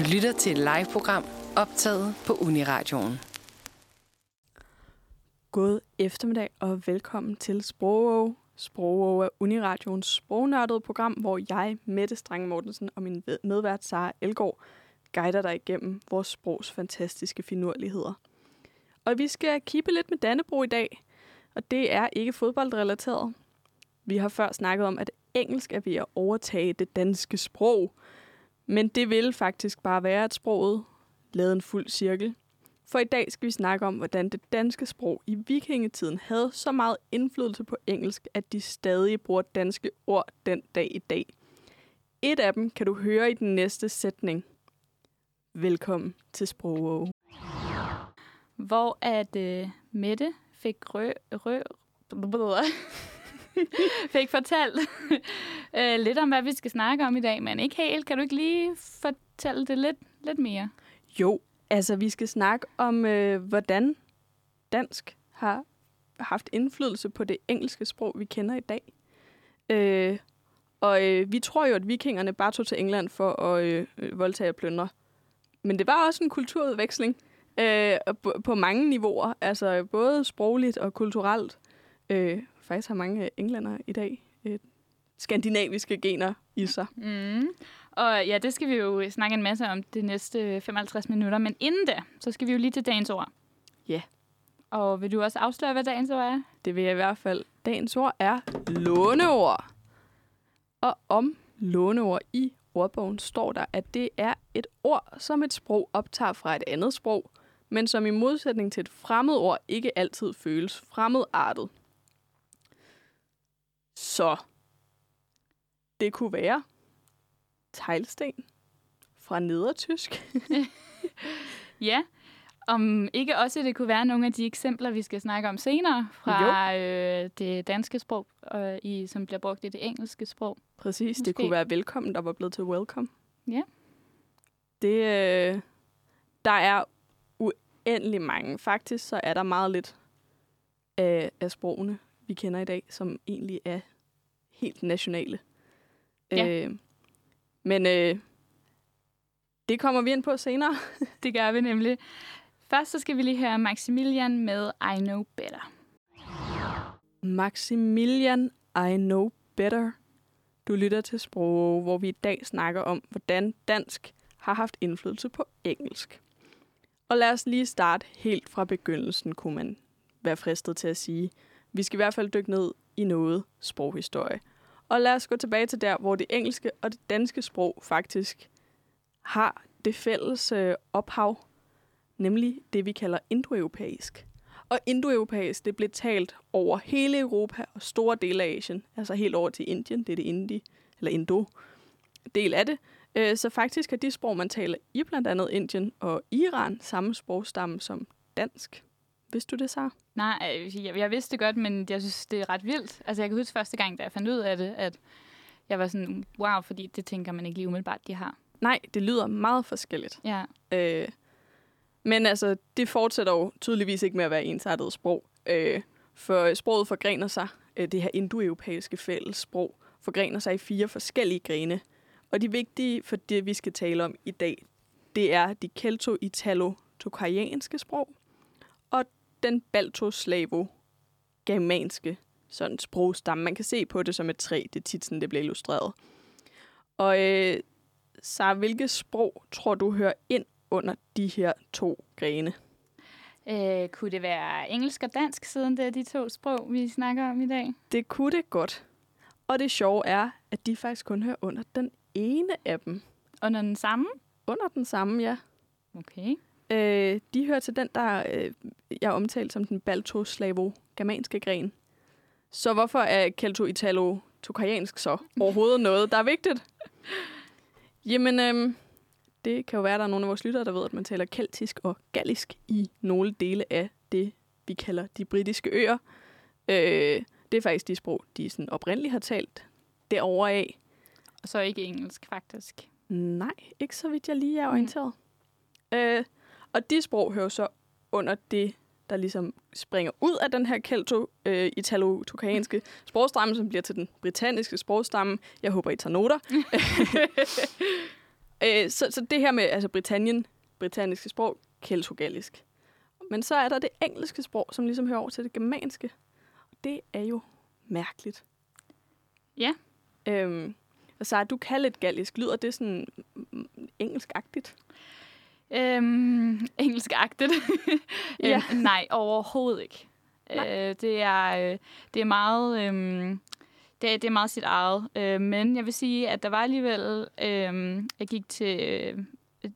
Du lytter til et live-program optaget på Uniradioen. God eftermiddag og velkommen til Sprogo. Sprogo er Uniradioens sprognørdede program, hvor jeg, Mette Strang Mortensen og min medvært Sara Elgård guider dig igennem vores sprogs fantastiske finurligheder. Og vi skal kippe lidt med Dannebro i dag, og det er ikke fodboldrelateret. Vi har før snakket om, at engelsk er ved at overtage det danske sprog, men det vil faktisk bare være, at sproget lavede en fuld cirkel. For i dag skal vi snakke om, hvordan det danske sprog i vikingetiden havde så meget indflydelse på engelsk, at de stadig bruger danske ord den dag i dag. Et af dem kan du høre i den næste sætning. Velkommen til Sprogo. hvor at uh, Mette fik rø, rø, fik fortalt øh, lidt om, hvad vi skal snakke om i dag, men ikke helt. Kan du ikke lige fortælle det lidt, lidt mere? Jo, altså vi skal snakke om, øh, hvordan dansk har haft indflydelse på det engelske sprog, vi kender i dag. Øh, og øh, vi tror jo, at vikingerne bare tog til England for at øh, øh voldtage og plyndre. Men det var også en kulturudveksling øh, på, på mange niveauer, altså både sprogligt og kulturelt. Øh, faktisk har mange englænder i dag øh, skandinaviske gener i sig. Mm. Og ja, det skal vi jo snakke en masse om de næste 55 minutter, men inden da, så skal vi jo lige til dagens ord. Ja. Og vil du også afsløre, hvad dagens ord er? Det vil jeg i hvert fald. Dagens ord er låneord. Og om låneord i ordbogen står der, at det er et ord, som et sprog optager fra et andet sprog, men som i modsætning til et fremmed ord ikke altid føles fremmedartet. Så det kunne være teglsten fra nedertysk. Ja. Om ikke også det kunne være nogle af de eksempler, vi skal snakke om senere fra øh, det danske sprog, øh, i, som bliver brugt i det engelske sprog. Præcis, det Måske. kunne være velkommen, der var blevet til welcome. Ja. Det, øh, der er uendelig mange. Faktisk så er der meget lidt af, af sprogene, vi kender i dag, som egentlig er helt nationale. Ja. Øh, men øh, det kommer vi ind på senere. Det gør vi nemlig. Først så skal vi lige høre Maximilian med I Know Better. Maximilian, I know better. Du lytter til Sprog, hvor vi i dag snakker om, hvordan dansk har haft indflydelse på engelsk. Og lad os lige starte helt fra begyndelsen, kunne man være fristet til at sige. Vi skal i hvert fald dykke ned i noget sproghistorie. Og lad os gå tilbage til der, hvor det engelske og det danske sprog faktisk har det fælles øh, ophav, nemlig det, vi kalder indoeuropæisk. Og indoeuropæisk, det blev talt over hele Europa og store dele af Asien, altså helt over til Indien, det er det indi, eller indo del af det. Øh, så faktisk er de sprog, man taler i blandt andet Indien og Iran, samme sprogstamme som dansk. Vidste du det, så? Nej, øh, jeg, jeg vidste det godt, men jeg synes, det er ret vildt. Altså, jeg kan huske første gang, da jeg fandt ud af det, at jeg var sådan, wow, fordi det tænker man ikke lige umiddelbart, de har. Nej, det lyder meget forskelligt. Ja, Øh, men altså, det fortsætter jo tydeligvis ikke med at være ensartet sprog. Øh, for sproget forgrener sig, øh, det her indoeuropæiske fælles sprog, forgrener sig i fire forskellige grene. Og de vigtige for det, vi skal tale om i dag, det er de kelto-italo-tokarianske sprog den balto-slavo-germanske sådan sprogstamme. Man kan se på det som et træ, det er tit sådan, det bliver illustreret. Og øh, så hvilke sprog tror du hører ind under de her to grene? øh, kunne det være engelsk og dansk, siden det er de to sprog, vi snakker om i dag? Det kunne det godt. Og det sjove er, at de faktisk kun hører under den ene af dem. Under den samme? Under den samme, ja. Okay. Øh, de hører til den, der øh, jeg omtalte som den balto-slavo-germanske gren. Så hvorfor er kelto-italo-tokariansk så overhovedet noget, der er vigtigt? Jamen, øh, det kan jo være, at der er nogle af vores lyttere, der ved, at man taler keltisk og gallisk i nogle dele af det, vi kalder de britiske øer. Øh, det er faktisk de sprog, de sådan oprindeligt har talt derovre af. Og så ikke engelsk, faktisk. Nej, ikke så vidt jeg lige er orienteret. Mm. Øh, og de sprog hører så under det, der ligesom springer ud af den her kelto-italo-tokarianske sprogstamme, som bliver til den britanniske sprogstamme. Jeg håber, I tager noter. Øh, så, så det her med altså Britannien, britanniske sprog, keltogallisk. Men så er der det engelske sprog, som ligesom hører over til det germanske. Det er jo mærkeligt. Ja. Øhm, og så du kan lidt gallisk. Lyder det sådan engelskagtigt? Øhm, engelskagtigt? Ja. øhm, nej, overhovedet ikke. Nej. Øh, det, er, øh, det er meget... Øhm, det, er- det er meget sit eget. Øh, men jeg vil sige, at der var alligevel... Øh, jeg gik til øh,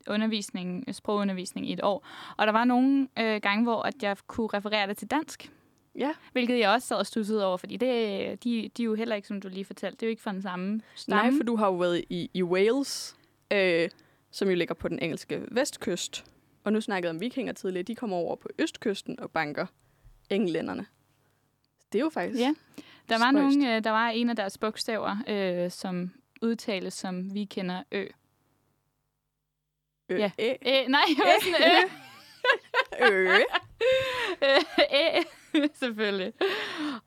undervisning, sprogundervisning i et år, og der var nogle øh, gange, hvor at jeg kunne referere det til dansk. Ja. Hvilket jeg også sad og stussede over, fordi det, de, de er jo heller ikke, som du lige fortalte, det er jo ikke fra den samme stamme. Nej, for du har jo været i, i Wales, øh, som jo ligger på den engelske vestkyst. Og nu snakkede om vikinger tidligere. De kommer over på østkysten og banker englænderne. Det er jo faktisk... Ja. Der var, Spøjst. nogle, øh, der var en af deres bogstaver, øh, som udtales, som vi kender ø. Ø, Ja. Æ, Æ, nej, jeg var sådan ø. ø. Æ, selvfølgelig.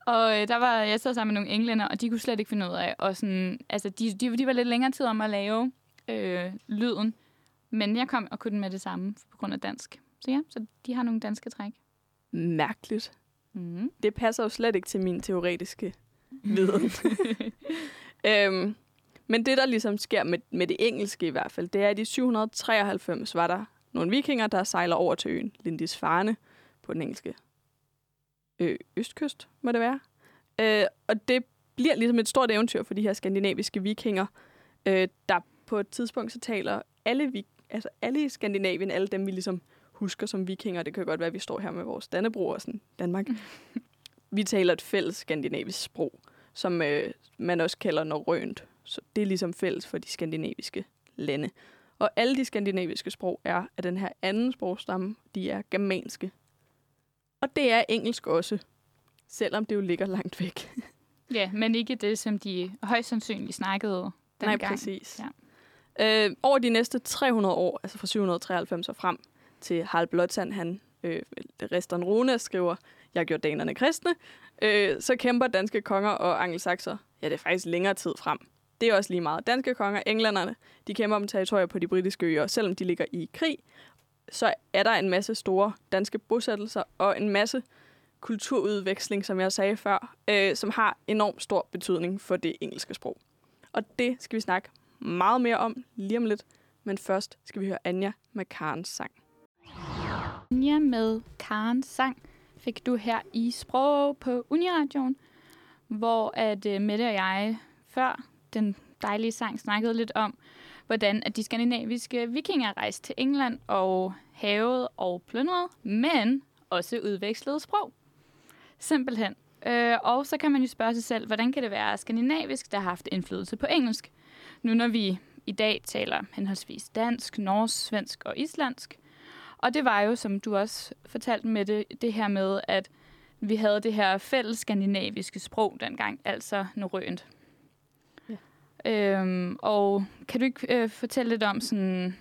Og øh, der var, jeg sad sammen med nogle englænder, og de kunne slet ikke finde ud af. Og sådan, altså, de, de, de var lidt længere tid om at lave øh, lyden. Men jeg kom og kunne den med det samme på grund af dansk. Så ja, så de har nogle danske træk. Mærkeligt. Mm. Det passer jo slet ikke til min teoretiske viden. øhm, men det, der ligesom sker med, med det engelske i hvert fald, det er, at i 793 var der nogle vikinger, der sejler over til øen Lindisfarne på den engelske ø, østkyst, må det være. Øh, og det bliver ligesom et stort eventyr for de her skandinaviske vikinger, øh, der på et tidspunkt så taler alle, vi, altså alle i Skandinavien, alle dem vi ligesom husker som vikinger, det kan godt være, at vi står her med vores Dannebro og sådan Danmark, vi taler et fælles skandinavisk sprog, som øh, man også kalder norrønt. Så det er ligesom fælles for de skandinaviske lande. Og alle de skandinaviske sprog er af den her anden sprogstamme, de er germanske. Og det er engelsk også, selvom det jo ligger langt væk. Ja, men ikke det, som de højst sandsynligt snakkede Nej, dengang. præcis. Ja. Øh, over de næste 300 år, altså fra 793 og frem til Harald Blåtand, han, øh, resten Rune, skriver, jeg gjorde danerne kristne, øh, så kæmper danske konger og angelsakser, ja, det er faktisk længere tid frem. Det er også lige meget. Danske konger, englænderne, de kæmper om territorier på de britiske øer, selvom de ligger i krig, så er der en masse store danske bosættelser og en masse kulturudveksling, som jeg sagde før, øh, som har enormt stor betydning for det engelske sprog. Og det skal vi snakke meget mere om lige om lidt. Men først skal vi høre Anja med Karens sang. Anja med Karens sang fik du her i Sprog på Uniradioen, hvor at uh, Mette og jeg før den dejlige sang snakkede lidt om, hvordan at de skandinaviske vikinger rejste til England og havet og plyndrede, men også udvekslede sprog. Simpelthen. Øh, og så kan man jo spørge sig selv, hvordan kan det være skandinavisk, der har haft indflydelse på engelsk? Nu når vi i dag taler henholdsvis dansk, norsk, svensk og islandsk. Og det var jo, som du også fortalte med det, det her med, at vi havde det her fælles skandinaviske sprog dengang, altså norrønt. Ja. Øhm, og kan du ikke øh, fortælle lidt om sådan,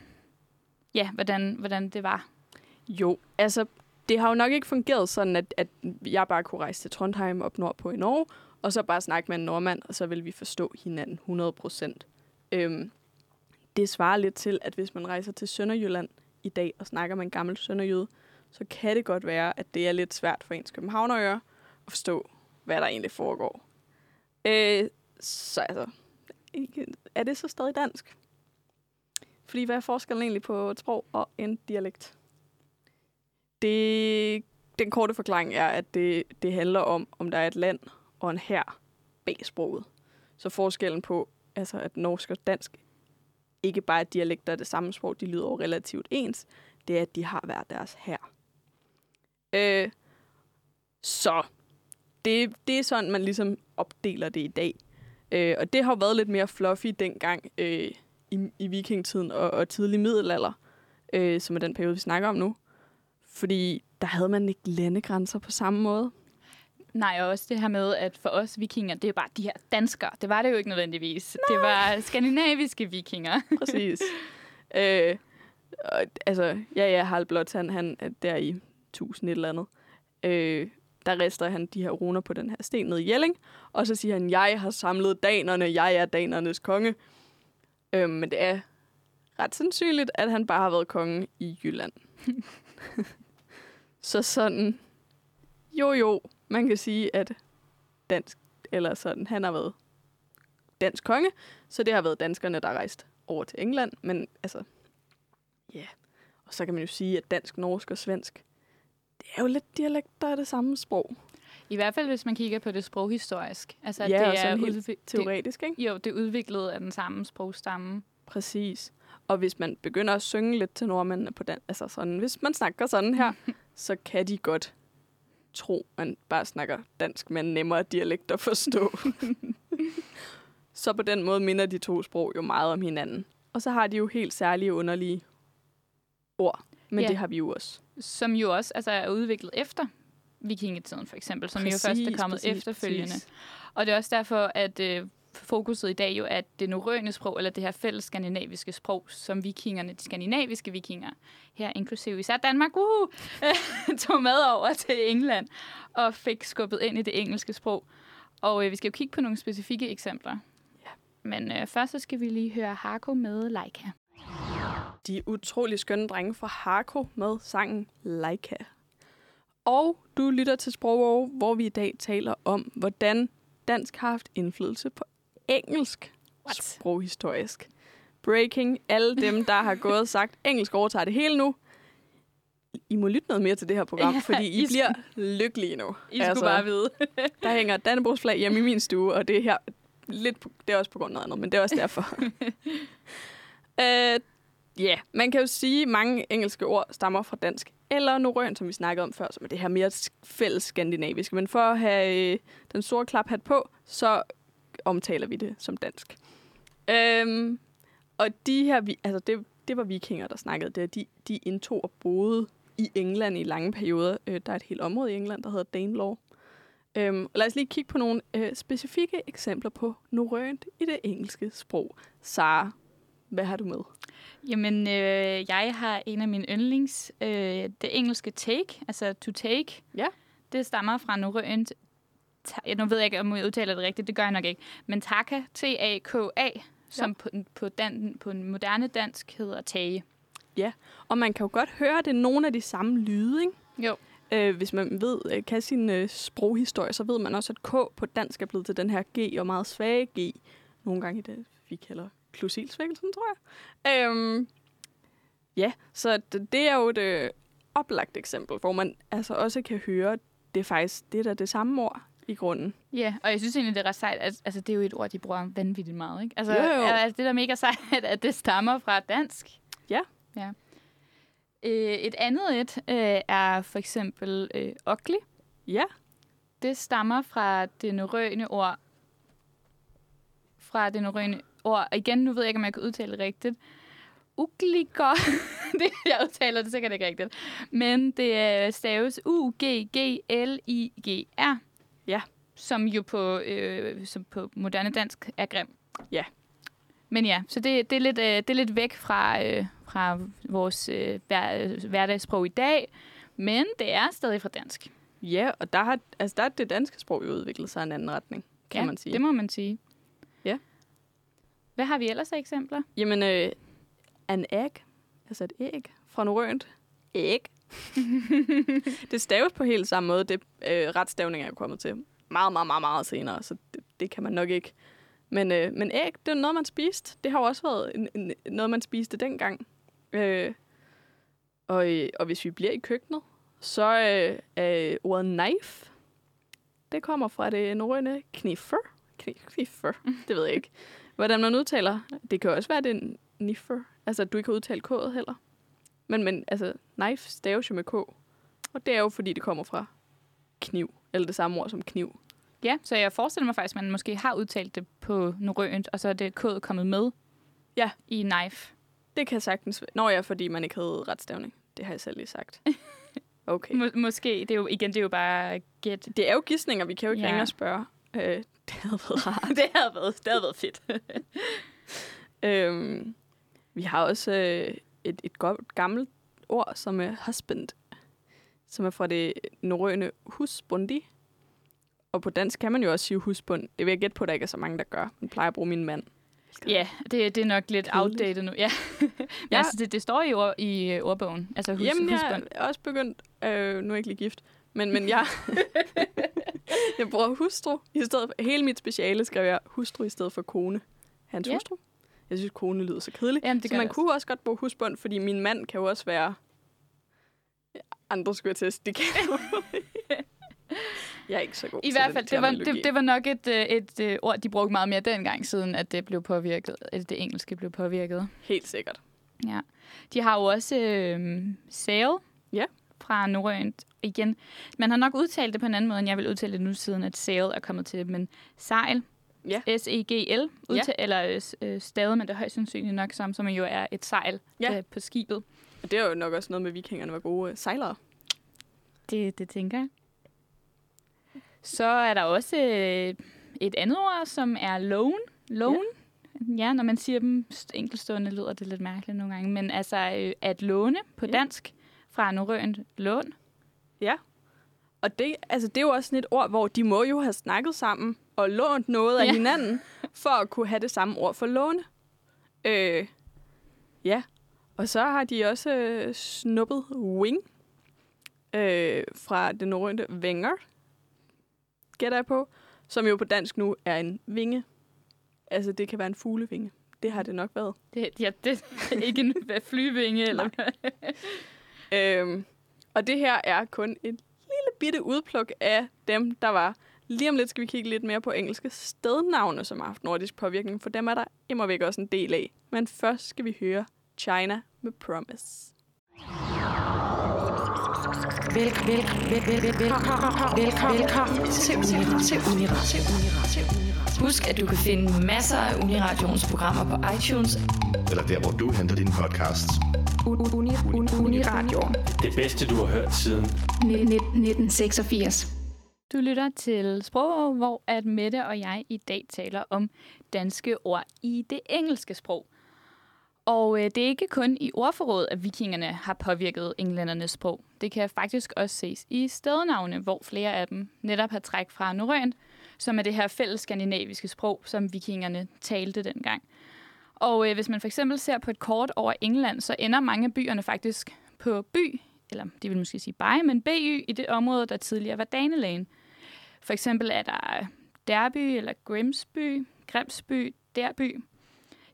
ja, hvordan, hvordan det var? Jo, altså, det har jo nok ikke fungeret sådan, at, at jeg bare kunne rejse til Trondheim op nordpå i Norge, og så bare snakke med en nordmand, og så vil vi forstå hinanden 100 procent. Øhm, det svarer lidt til, at hvis man rejser til Sønderjylland i dag og snakker med en gammel sønderjyde, så kan det godt være, at det er lidt svært for ens københavnerøre at forstå, hvad der egentlig foregår. Øh, så altså, er det så stadig dansk? Fordi hvad er forskellen egentlig på et sprog og en dialekt? Det, den korte forklaring er, at det, det handler om, om der er et land og en her bag sproget. Så forskellen på, altså at norsk og dansk ikke bare er dialekter af det samme sprog, de lyder jo relativt ens, det er, at de har hver deres her. Øh, så det, det er sådan, man ligesom opdeler det i dag. Øh, og det har været lidt mere fluffy dengang øh, i, i vikingtiden og, og tidlig middelalder, øh, som er den periode, vi snakker om nu. Fordi der havde man ikke landegrænser på samme måde. Nej, og også det her med, at for os vikinger, det er bare de her danskere. Det var det jo ikke nødvendigvis. Nej. Det var skandinaviske vikinger. Præcis. øh, og, altså, ja, ja, Harald Blåtand, han er der i 1000 et eller andet. Øh, der rester han de her runer på den her sten nede i Jelling, og så siger han, jeg har samlet danerne, jeg er danernes konge. Øh, men det er ret sandsynligt, at han bare har været konge i Jylland. så sådan, jo jo, man kan sige, at dansk, eller sådan, han har været dansk konge, så det har været danskerne, der har rejst over til England, men altså, ja. Yeah. Og så kan man jo sige, at dansk, norsk og svensk, det er jo lidt dialekter af det samme sprog. I hvert fald, hvis man kigger på det sproghistorisk. Altså, Ja, det sådan helt Teoretisk, ikke? Det, jo, det er udviklet af den samme sprogstamme. Præcis. Og hvis man begynder at synge lidt til nordmændene på den, altså sådan, hvis man snakker sådan her, så kan de godt tro, man bare snakker dansk med en nemmere dialekt at forstå. så på den måde minder de to sprog jo meget om hinanden. Og så har de jo helt særlige underlige ord. Men Ja. det har vi jo også. Som jo også altså, er udviklet efter vikingetiden, for eksempel. Som jo først er kommet præcis, efterfølgende. præcis. Og det er også derfor, at øh, fokuset i dag jo er det norrøne sprog, eller det her fælles skandinaviske sprog, som vikingerne, de skandinaviske vikinger, her inklusive især Danmark, uhu, tog med over til England og fik skubbet ind i det engelske sprog. Og øh, vi skal jo kigge på nogle specifikke eksempler. Ja. Men øh, først så skal vi lige høre Harko med Leica. De utrolig skønne drenge fra Harko med sangen Leica. Og du lytter til Sprog, hvor vi i dag taler om, hvordan dansk har haft indflydelse på engelsk What? sproghistorisk. Breaking. Alle dem, der har gået og sagt, engelsk overtager det hele nu. I må lytte noget mere til det her program, Ja, fordi I, I bliver lykkelige nu. I altså, skulle bare vide. Der hænger Dannebrogsflag hjemme i min stue, og det er her lidt på, det er også på grund af noget andet, men det er også derfor. øh, Ja, yeah. man kan jo sige, at mange engelske ord stammer fra dansk. Eller norrøn, som vi snakkede om før, som er det her mere fælles skandinaviske. Men for at have øh, den store klaphat på, så omtaler vi det som dansk. Øhm, og de her, altså det, det var vikinger, der snakkede det. De, de indtog og boede i England i lange perioder. Øh, der er et helt område i England, der hedder Danelaw. Øhm, lad os lige kigge på nogle øh, specifikke eksempler på norrønt i det engelske sprog. Sara, hvad har du med? Jamen, øh, jeg har en af mine yndlings. Øh, det engelske take, altså to take. Ja. Det stammer fra norrønt. Nu ved jeg ikke, om jeg udtaler det rigtigt. Det gør jeg nok ikke. Men taka, T-A-K-A, som på, på, dan, på en moderne dansk hedder tage. Og man kan jo godt høre, at det er nogle af de samme lyde, ikke? Jo. Øh, hvis man ved, øh, kan sin øh, sproghistorie, så ved man også, at K på dansk er blevet til den her G, og meget svage G. Nogle gange i det, vi kalder klusilsvækkelsen, tror jeg. Øhm, ja, så det, det er jo et øh, oplagt eksempel, hvor man altså også kan høre, det er faktisk det, der er det samme ord i grunden. Ja, og jeg synes egentlig, det er ret sejt. at- Altså, det er jo et ord, de bruger vanvittigt meget, ikke? Altså, Jo, jo. altså det der er mega sejt, at det stammer fra dansk. Ja. ja. Øh, et andet et øh, er for eksempel øh, ugly. Ja, Det stammer fra det norrøne ord. Fra det norrøne ord. Og igen, nu ved jeg ikke, om jeg kan udtale det rigtigt. Ugliger. det, jeg udtaler det sikkert ikke rigtigt. Men det er staves U-G-G-L-I-G-R. Ja. Som jo på, øh, som på moderne dansk er grim. Ja. Men ja, så det, det, er, lidt, øh, det er lidt væk fra, øh, fra vores øh, hver, hverdagssprog i dag. Men det er stadig fra dansk. ja og der har, altså, der har det danske sprog jo udviklet sig i en anden retning, kan ja, man sige. det må man sige. Ja. Hvad har vi ellers af eksempler? Jamen, øh, an egg, altså et æg fra norrønt. Æg. det staves på helt samme måde. Det øh, retstavning er jo kommet til meget, meget, meget, meget senere, så det, det kan man nok ikke. Men, øh, men æg, det er noget, man spiste. Det har jo også været en, en, noget, man spiste dengang. Øh, og, øh, og hvis vi bliver i køkkenet, så øh, er ordet knife, det kommer fra det norrøne kniffer. Kniffer, det ved jeg ikke. Hvordan man udtaler. Det kan også være, det er en niffer. Altså, at du ikke har udtalt k'et heller. Men, men altså, knife staves jo med k. Og det er jo, fordi det kommer fra kniv. Eller det samme ord som kniv. Ja, så jeg forestiller mig faktisk, at man måske har udtalt det på norrønt, og så er det kodet kommet med Ja. i knife. Det kan sagtens være. Nå ja, fordi man ikke havde retstavning. Det har jeg selv lige sagt. Okay. Må- måske, det er jo, igen, det er jo bare gæt. Det er jo gissninger, vi kan jo ikke Ja. og spørge. Øh, det havde været rart. det havde været, det havde været fedt. øhm, vi har også øh, et, et godt gammelt ord, som er husband, som er fra det norrøne husbundi. Og på dansk kan man jo også sige husbund. Det vil jeg gætte på, at der ikke er så mange, der gør. Man plejer at bruge min mand. Ja, det, det er nok lidt Kedeligt. outdated nu. Ja. ja. Ja. Altså, det, det står i, ord, i øh, ordbogen. Altså hus, Jamen, jeg husbånd. er også begyndt, øh, nu er jeg ikke lige gift, men, men jeg, jeg bruger hustru i stedet for, hele mit speciale skrev jeg hustru i stedet for kone. Hans ja. hustru. Jeg synes, kone lyder så kedeligt. Jamen, det så man det kunne også godt bruge husbånd, fordi min mand kan jo også være andre skulle jeg til. Det kan jeg er ikke så god I hvert fald, det var, det, det var nok et, øh, et, et ord, de brugte meget mere dengang, siden at det blev påvirket, at det engelske blev påvirket. Helt sikkert. Ja. De har jo også øh, sail Ja. fra norrønt. Igen, man har nok udtalt det på en anden måde, end jeg vil udtale det nu, siden at sail er kommet til. Men sejl, Ja. S-E-G-L, udtal- eller øh, stadig, men det er højst sandsynligt nok som, som jo er et sejl Ja. øh, på skibet. Og det er jo nok også noget med, at vikingerne var gode øh, sejlere. Det, det tænker jeg. Så er der også øh, et andet ord, som er loan. Loan? Ja. ja, når man siger dem st- enkeltstående, lyder det lidt mærkeligt nogle gange. Men altså øh, at låne på Ja. dansk fra norrønt lån. Ja. Og det, altså, det er jo også sådan et ord, hvor de må jo have snakket sammen og lånt noget af Ja. hinanden, for at kunne have det samme ord for låne. Øh, ja. Og så har de også øh, snuppet wing øh, fra det norrønte vinger, gætter jeg på, som jo på dansk nu er en vinge. Altså, det kan være en fuglevinge. Det har det nok været. Det, ja, det er ikke en flyvinge eller Øhm, og det her er kun et bitte udpluk af dem, der var. Lige om lidt skal vi kigge lidt mere på engelske stednavne, som har haft nordisk påvirkning, for dem er der immer væk også en del af. Men først skal vi høre China med Promise. Vel, vel, vel, vel, velkommen, velkommen, velkommen. Til Uniradio. Husk, at du kan finde masser af Uniradions programmer på iTunes. eller der, hvor du henter dine podcasts. Uni, uni, Uniradio. Det bedste, du har hørt siden 1986. Du lytter til Sprog, hvor at Mette og jeg i dag taler om danske ord i det engelske sprog. Og øh, det er ikke kun i ordforrådet, at vikingerne har påvirket englændernes sprog. Det kan faktisk også ses i stednavne, hvor flere af dem netop har træk fra norrønt, som er det her fælles skandinaviske sprog, som vikingerne talte dengang. Og øh, hvis man for eksempel ser på et kort over England, så ender mange af byerne faktisk på by, eller det vil måske sige by, men BY i det område, der tidligere var Danelagen. For eksempel er der Derby eller Grimsby, Grimsby, Derby.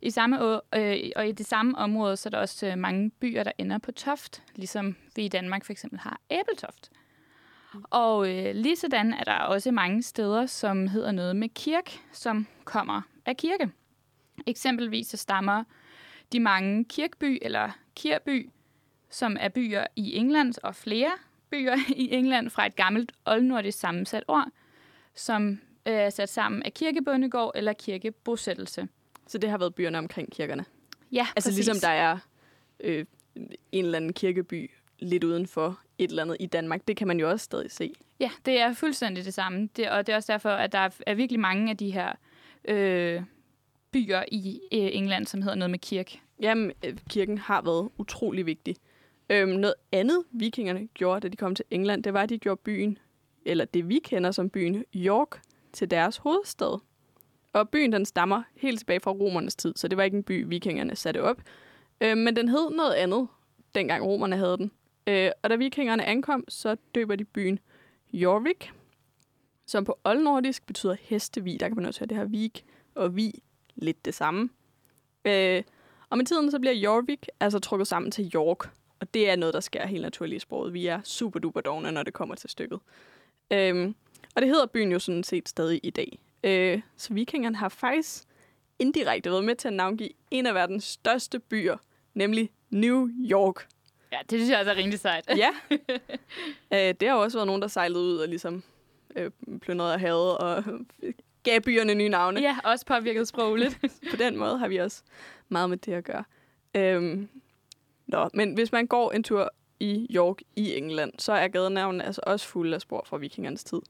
I samme, å- øh, og i det samme område, så er der også øh, mange byer, der ender på Toft, ligesom vi i Danmark for eksempel har Æbeltoft. Og øh, lige sådan er der også mange steder, som hedder noget med kirk, som kommer af kirke. Eksempelvis så stammer de mange kirkby eller kirby, som er byer i England og flere byer i England fra et gammelt oldnordisk sammensat ord, som øh, er sat sammen af kirkebondegård eller kirkebosættelse. Så det har været byerne omkring kirkerne. Ja, Altså præcis. ligesom der er øh, en eller anden kirkeby lidt uden for et eller andet i Danmark. Det kan man jo også stadig se. Ja, det er fuldstændig det samme. Det, og det er også derfor, at der er, er virkelig mange af de her øh, byer i øh, England, som hedder noget med kirk. Jamen, øh, kirken har været utrolig vigtig. Øhm, noget andet, vikingerne gjorde, da de kom til England, det var, at de gjorde byen, eller det vi kender som byen York, til deres hovedstad. Og byen, den stammer helt tilbage fra romernes tid, så det var ikke en by, vikingerne satte op. Øhm, men den hed noget andet, dengang romerne havde den. Øh, og da vikingerne ankom, så døber de byen Jorvik, som på oldnordisk betyder hestevi. Der kan man også høre det her vik og vi lidt det samme. Øh, og med tiden så bliver Jorvik altså trukket sammen til York. Og det er noget, der sker helt naturligt i sproget. Vi er super duper dogne, når det kommer til stykket. Øhm, og det hedder byen jo sådan set stadig i dag. Øh, så vikingerne har faktisk indirekte været med til at navngive en af verdens største byer, nemlig New York. Ja, det synes jeg altså er rimelig sejt. Ja. øh, det har også været nogen, der sejlede ud og ligesom øh, plyndrede af havet og gav byerne nye navne. ja, også påvirket sprogligt. På den måde har vi også meget med det at gøre. Øhm, nå, men hvis man går en tur i York i England, så er gadenavnene altså også fulde af spor fra vikingernes tid.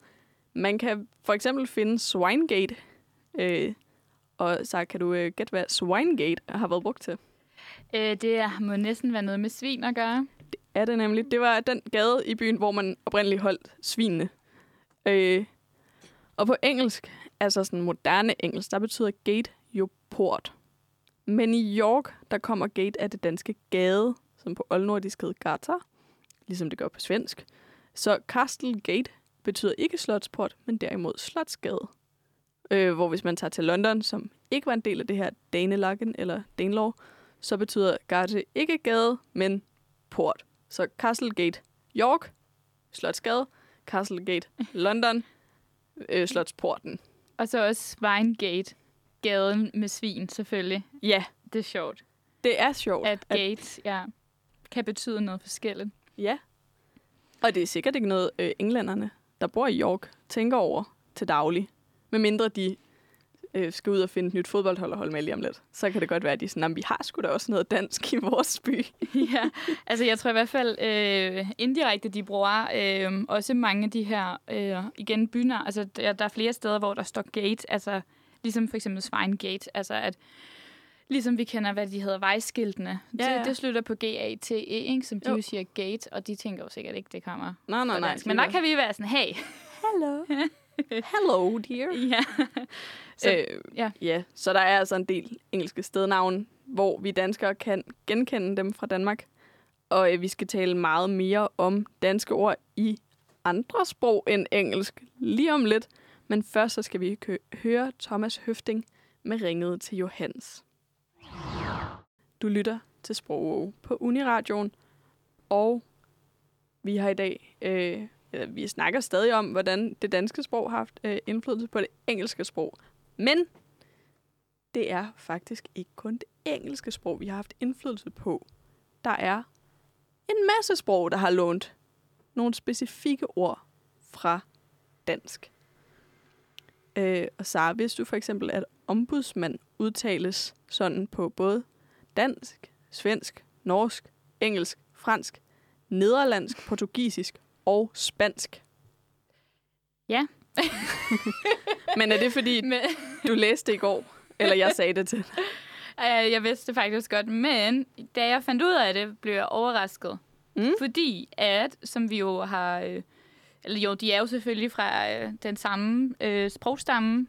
Man kan for eksempel finde Swinegate, øh, og så kan du øh, gætte, hvad Swinegate har været brugt til. øh, det må næsten være noget med svin at gøre. er det nemlig. Det var den gade i byen, hvor man oprindeligt holdt svinene. Øh, og på engelsk, altså sådan moderne engelsk, der betyder gate jo port. Men i York, der kommer gate af det danske gade, som på oldnordisk hedder gata, ligesom det gør på svensk. Så Castle Gate betyder ikke slotsport, men derimod slotsgade. Øh, hvor hvis man tager til London, som ikke var en del af det her Danelagen eller Danelaw, så betyder gate ikke gade, men port. Så Castle Gate York, Slotsgade, Castle Gate London, øh, Slotsporten. Og så også Swinegate, gaden med svin selvfølgelig. Ja, Det er sjovt, det er sjovt. at gate ja, kan betyde noget forskelligt. Ja. Og det er sikkert ikke noget, øh, englænderne, der bor i York, tænker over til daglig. Med mindre de øh, skal ud og finde et nyt fodboldhold at holde med lige om lidt. Så kan det godt være, at de er sådan, "Nå, vi har sgu da også noget dansk i vores by. ja, altså jeg tror i hvert fald øh, indirekte, de bruger øh, også mange af de her, øh, igen byer, altså der, der er flere steder, hvor der står gate, altså ligesom for eksempel Swinegate, altså at ligesom vi kender, hvad de hedder, vejskiltene. Ja, det, ja. det slutter på G-A-T-E, ikke? som de Jo. jo siger gate, og de tænker jo sikkert ikke, det kommer Nej, nej, nej. Men der kan vi være sådan, hey, Hello. Hello, dear. ja. Så, øh, ja. ja. Så der er altså en del engelske stednavne, hvor vi danskere kan genkende dem fra Danmark. Og øh, vi skal tale meget mere om danske ord i andre sprog end engelsk lige om lidt. Men først så skal vi høre Thomas Høfting med ringet til Johans. Du lytter til Sprog på Uniradioen, og vi har i dag, øh, Øh, vi snakker stadig om, hvordan det danske sprog har haft øh, indflydelse på det engelske sprog. Men det er faktisk ikke kun det engelske sprog, vi har haft indflydelse på. Der er en masse sprog, der har lånt nogle specifikke ord fra dansk. Øh, og Sara, hvis du for eksempel, at ombudsmand udtales sådan på både dansk, svensk, norsk, engelsk, fransk, nederlandsk, portugisisk og spansk. Ja. Men er det fordi, Men, du læste det i går? Eller jeg sagde det til dig? jeg vidste det faktisk godt, men da jeg fandt ud af det, blev jeg overrasket. Mm. Fordi at, som vi jo har... Øh, eller jo, de er jo selvfølgelig fra øh, den samme øh, sprogstamme.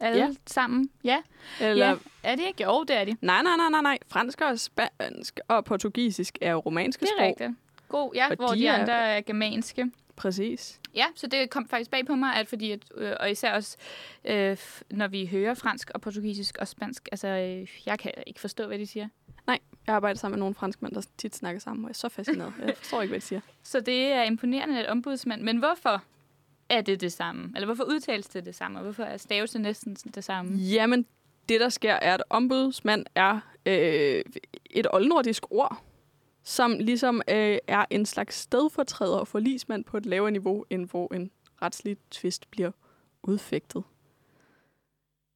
Alle Ja. sammen. Ja. Eller, ja. Er det ikke? Jo, det er de. Nej, nej, nej, nej, nej. Fransk og spansk og portugisisk er jo romanske Det er sprog. rigtigt. God, ja, Og hvor de de, er- andre er germanske. Præcis. Ja, så det kom faktisk bag på mig, at fordi, at, øh, og især også, øh, når vi hører fransk og portugisisk og spansk, altså, øh, jeg kan ikke forstå, hvad de siger. Jeg arbejder sammen med nogle franskmænd, der tit snakker sammen, og jeg er så fascineret. Jeg forstår ikke, hvad de siger. Så det er imponerende, at ombudsmand, men hvorfor er det det samme? Eller hvorfor udtales det det samme? Og hvorfor er stavelsen næsten det samme? Jamen, det der sker, er, at ombudsmand er øh, et oldnordisk ord, som ligesom øh, er en slags stedfortræder og forlismand på et lavere niveau, end hvor en retslig tvist bliver udfægtet.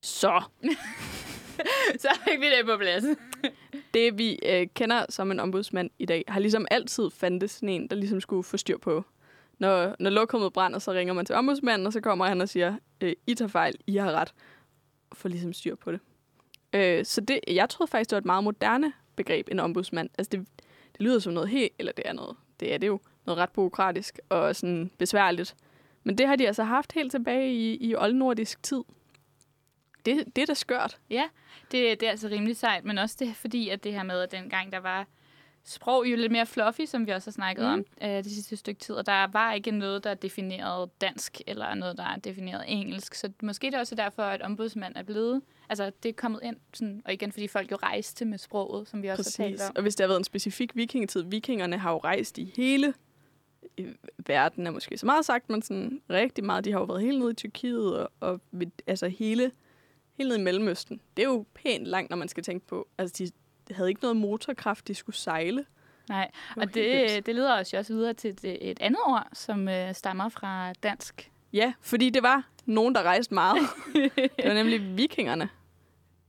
Så Så fik vi det på plads. det, vi øh, kender som en ombudsmand i dag, har ligesom altid fandtes sådan en, der ligesom skulle få styr på. Når, når lokummet brænder, så ringer man til ombudsmanden, og så kommer han og siger, øh, I tager fejl, I har ret. Og får ligesom styr på det. Øh, så det, jeg troede faktisk, det var et meget moderne begreb, en ombudsmand. Altså det, det lyder som noget helt, eller det er noget, det er det jo, noget ret bureaukratisk og sådan besværligt. Men det har de altså haft helt tilbage i, i oldnordisk tid. Det, det er da skørt. Ja, det, det er altså rimelig sejt, men også det, fordi at det her med, at dengang der var sprog jo lidt mere fluffy, som vi også har snakket Mm. om øh, det sidste stykke tid, og der var ikke noget, der definerede dansk, eller noget, der definerede engelsk, så måske det er også derfor, at ombudsmand er blevet, altså det er kommet ind, sådan, og igen fordi folk jo rejste med sproget, som vi også har Præcis. talt om. Og hvis det har været en specifik vikingetid, vikingerne har jo rejst i hele verden, er måske så meget sagt, men sådan rigtig meget. De har jo været helt nede i Tyrkiet og, og ved, altså hele, hele nede i Mellemøsten. Det er jo pænt langt, når man skal tænke på. Altså, de havde ikke noget motorkraft, de skulle sejle. Nej, og helt vildt. det, det leder os jo også videre til et, et andet ord, som øh, stammer fra dansk. Ja, fordi det var nogen, der rejste meget. det var nemlig vikingerne.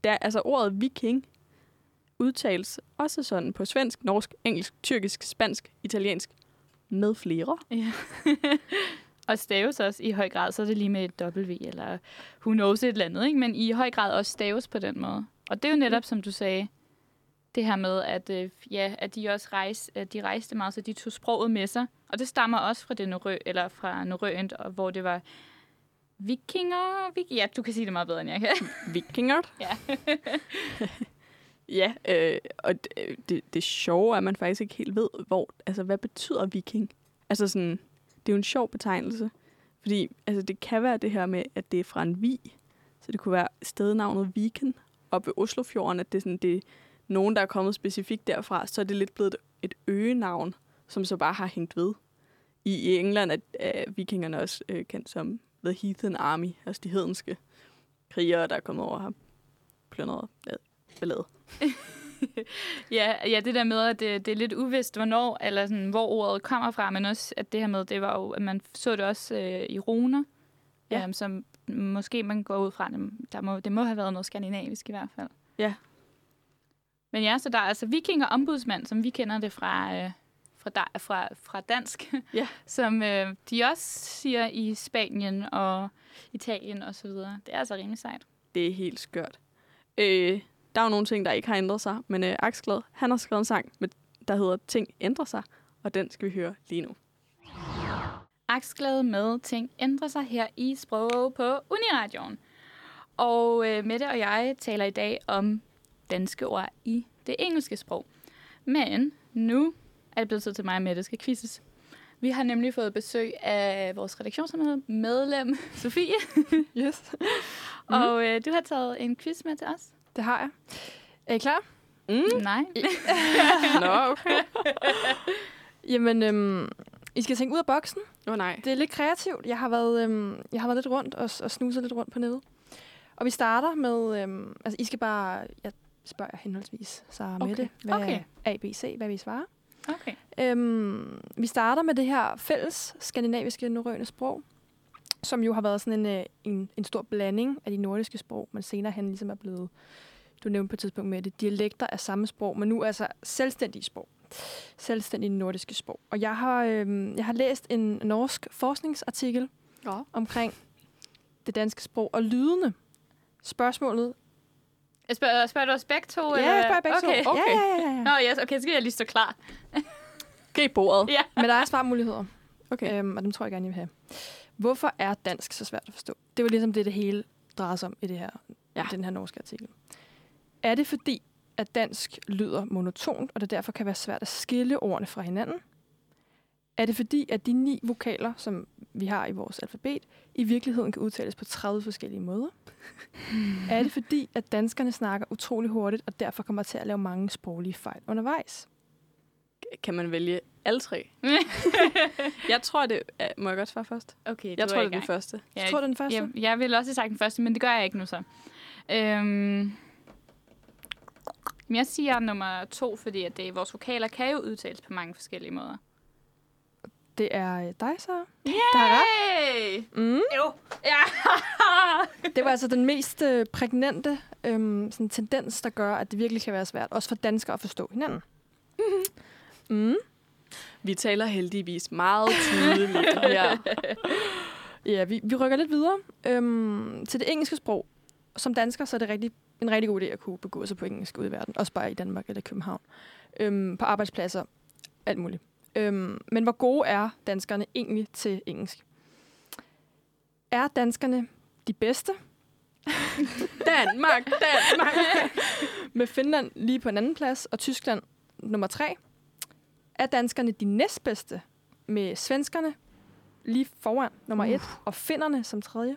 Der, altså ordet viking udtales også sådan på svensk, norsk, engelsk, tyrkisk, spansk, italiensk med flere. Ja. og staves også i høj grad, så er det lige med et W, eller who knows et eller andet, ikke? men i høj grad også staves på den måde. Og det er jo netop, som du sagde, det her med, at, øh, ja, at de også rejste, at de rejste meget, så de tog sproget med sig. Og det stammer også fra det norø, eller fra norrønt, og hvor det var Vikinger? Vik ja, du kan sige det meget bedre, end jeg kan. Vikinger. Ja. ja, øh, og det, det, det sjove er, at man faktisk ikke helt ved, hvor, altså, hvad betyder viking? Altså sådan, det er jo en sjov betegnelse. Fordi altså, det kan være det her med, at det er fra en vi. Så det kunne være stednavnet Viken op ved Oslofjorden, at det er, sådan, det er nogen, der er kommet specifikt derfra. Så er det lidt blevet et øgenavn, som så bare har hængt ved. I, i England er, er vikingerne også øh, kendt som The Heathen Army, altså de hedenske krigere, der er kommet over plyndret ja, ballade. ja, ja, det der med, at det, det er lidt uvist, hvornår, eller sådan, hvor ordet kommer fra, men også, at det her med, det var jo, at man så det også øh, i runer, Ja. øhm, som måske man går ud fra, der må, det må have været noget skandinavisk i hvert fald. Ja. Men ja, så der er altså viking og ombudsmand, som vi kender det fra, øh, fra, fra, fra dansk, Ja. som øh, de også siger i Spanien og Italien og så videre. Det er altså rimelig sejt. Det er helt skørt. Øh, der er jo nogle ting, der ikke har ændret sig, men øh, Aksglad, han har skrevet en sang, med, der hedder Ting ændrer sig, og den skal vi høre lige nu. Aksglæde med ting ændrer sig her i Sprog på Uniradioen. Og øh, Mette og jeg taler i dag om danske ord i det engelske sprog. Men nu er det blevet tid til mig og Mette skal quizzes. Vi har nemlig fået besøg af vores redaktionsmedlem, Sofie. Yes, Mm. Og øh, du har taget en quiz med til os. det har jeg. Er I klar? Mm. Nej. Nå, okay. Jamen, øhm, I skal tænke ud af boksen. Åh oh, nej. Det er lidt kreativt. Jeg har været, øhm, jeg har været lidt rundt og, og snuset lidt rundt på nettet. Og vi starter med, øhm, altså I skal bare, jeg spørger henholdsvis, Sara og Okay. Mette, hvad Okay. A, B, C, hvad vi svarer. Okay. Øhm, vi starter med det her fælles skandinaviske norrøne sprog, som jo har været sådan en, øh, en, en stor blanding af de nordiske sprog, men senere hen ligesom er blevet, du nævnte på et tidspunkt med det, dialekter af samme sprog, men nu altså selvstændige sprog. Selvstændige nordiske sprog. Og jeg har, øhm, jeg har læst en norsk forskningsartikel Ja. omkring det danske sprog og lydene. Spørgsmålet... Jeg spørger, spørger du os begge to? Ja, eller jeg spørger begge okay. to. Ja, ja, ja, ja. Nå, yes, okay, så skal jeg lige stå klar. Grib bordet. Ja. Men der er svarmuligheder. Okay. Øhm, og dem tror jeg gerne, jeg vil have. Hvorfor er dansk så svært at forstå? Det var ligesom det, det hele drejer sig om i det her, ja. den her norske artikel. Er det fordi, at dansk lyder monotont, og det derfor kan være svært at skille ordene fra hinanden? Er det fordi, at de ni vokaler, som vi har i vores alfabet, i virkeligheden kan udtales på 30 forskellige måder? er det fordi, at danskerne snakker utrolig hurtigt, og derfor kommer til at lave mange sproglige fejl undervejs? Kan man vælge alle tre? jeg tror, det er, Må jeg godt svare først? Okay, Jeg tror, det er den første. Jeg tror, det er den første. Jeg, jeg ville også have sagt den første, men det gør jeg ikke nu så. Øhm, men jeg siger nummer to, fordi at det, vores vokaler kan jo udtales på mange forskellige måder. Det er øh, dig, så. Yeah! Der er ret. Mm. Jo! Ja! Det var altså den mest øh, prægnante øhm, sådan tendens, der gør, at det virkelig kan være svært, også for danskere at forstå hinanden. Mm. Vi taler heldigvis meget tydeligt her. Ja, vi, vi rykker lidt videre øhm, til det engelske sprog. Som dansker, så er det rigtig, en rigtig god idé at kunne begå sig på engelsk ud i verden. Også bare i Danmark eller København. Øhm, på arbejdspladser, alt muligt. Øhm, men hvor gode er danskerne egentlig til engelsk? Er danskerne de bedste? Danmark, Danmark. med Finland lige på en anden plads, og Tyskland nummer tre. Er danskerne de næstbedste med svenskerne lige foran nummer et, og finnerne som tredje?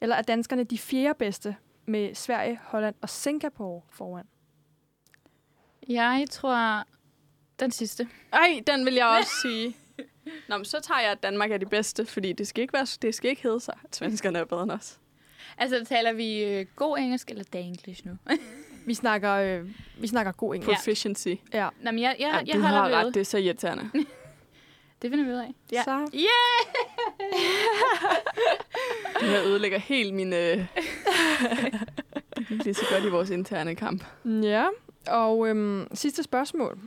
Eller er danskerne de fjerde bedste med Sverige, Holland og Singapore foran? Jeg tror, den sidste. Ej, den vil jeg også sige. Nå, men så tager jeg, at Danmark er de bedste, fordi det skal ikke, være, det skal ikke hedde sig, at svenskerne er bedre end os. Altså, taler vi øh, god engelsk eller danglish nu? Vi snakker, øh, vi snakker god engelsk. Proficiency. Ja. Nå, men jeg, jeg, Ja, jeg du har ved. ret, det er så irriterende. Det finder vi ud af. Ja. Så, Yeah! Det her ødelægger helt min... Øh... det lige så godt i vores interne kamp. ja, og øhm, sidste spørgsmål.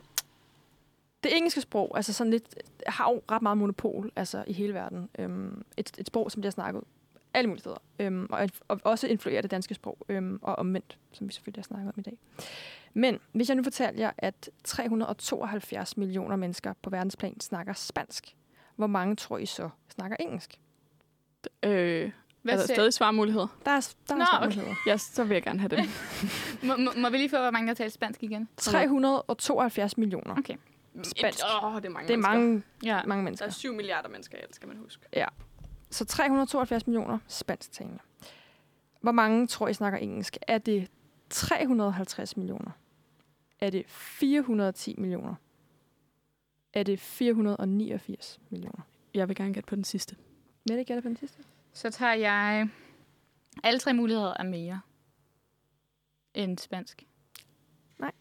Det engelske sprog, altså sådan lidt, har jo ret meget monopol altså i hele verden. Øhm, et, et sprog, som bliver snakket alle mulige steder. Øhm, og, og også influerer det danske sprog, øhm, og omvendt, som vi selvfølgelig har snakket om i dag. Men hvis jeg nu fortæller jer, at 372 millioner mennesker på verdensplan snakker spansk, hvor mange tror I så snakker engelsk? Øh, Hvad er der siger- stadig svarmuligheder? Der er, der er Nå, svarmuligheder. Ja, så vil jeg gerne have dem. må, må, må vi lige få, hvor mange der taler spansk igen? 372 millioner. Okay. Spansk. Åh, det er mange Det er mange, Ja. mange Der mennesker. er 7 milliarder mennesker i alt, skal man huske. Så 372 millioner spansktalende. Hvor mange tror I snakker engelsk? Er det 350 millioner? Er det 410 millioner? Er det 489 millioner? Jeg vil gerne gætte på den sidste. Mette gætter på den sidste. Så tager jeg... Alle tre muligheder er mere end spansk. Nej.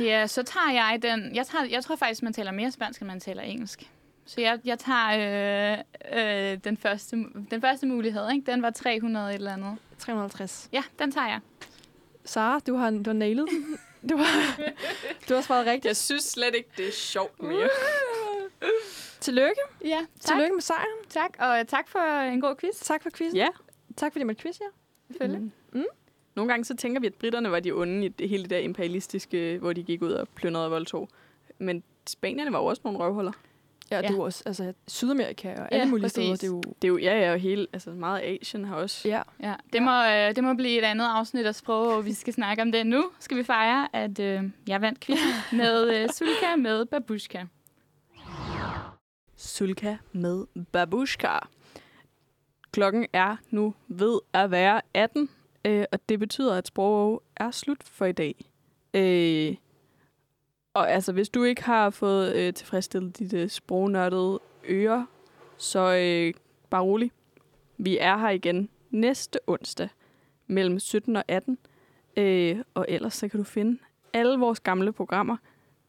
Ja, så tager jeg den... Jeg, tager, jeg tror faktisk, man taler mere spansk, end man taler engelsk. Så jeg, jeg tager øh, øh, den, første, den første mulighed. Ikke? Den var 300 et eller andet. 350. Ja, den tager jeg. Sara, du har, du har nailet den. Du har, du har svaret rigtigt. Jeg synes slet ikke, det er sjovt mere. Tillykke. Ja, tak. Tillykke med sejren. tak. Og tak for en god quiz. Tak for quizzen. Ja. Tak fordi du måtte quiz jer. Selvfølgelig. Mm. Nogle gange så tænker vi, at britterne var de onde i det, hele det der imperialistiske, hvor de gik ud og plyndrede og voldtog. Men spanierne var jo også nogle røvhuller. Ja, Ja. ja. du er også. Altså, Sydamerika og Ja, alle mulige præcis. steder. Det er jo... Det er jo, ja, ja, og hele, altså meget Asien har også. Ja. Ja, det, må, øh, det må blive et andet afsnit af sprog, og vi skal snakke om det nu. Skal vi fejre, at øh, jeg vandt quizzen med øh, Sulka med Babushka. Sulka med babushka. Klokken er nu ved at være 18, øh, og det betyder, at sprog er slut for i dag. Øh, og altså, hvis du ikke har fået øh, tilfredsstillet dit øh, sprognørdede ører, så øh, bare rolig. Vi er her igen næste onsdag mellem 17 og 18. Øh, og ellers så kan du finde alle vores gamle programmer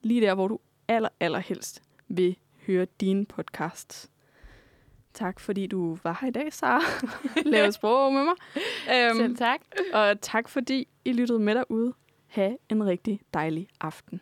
lige der, hvor du aller, aller helst vil høre dine podcasts. Tak, fordi du var her i dag, Sara. Lave sprog med mig. Selv Um, tak. og tak, fordi I lyttede med derude. Ha' en rigtig dejlig aften.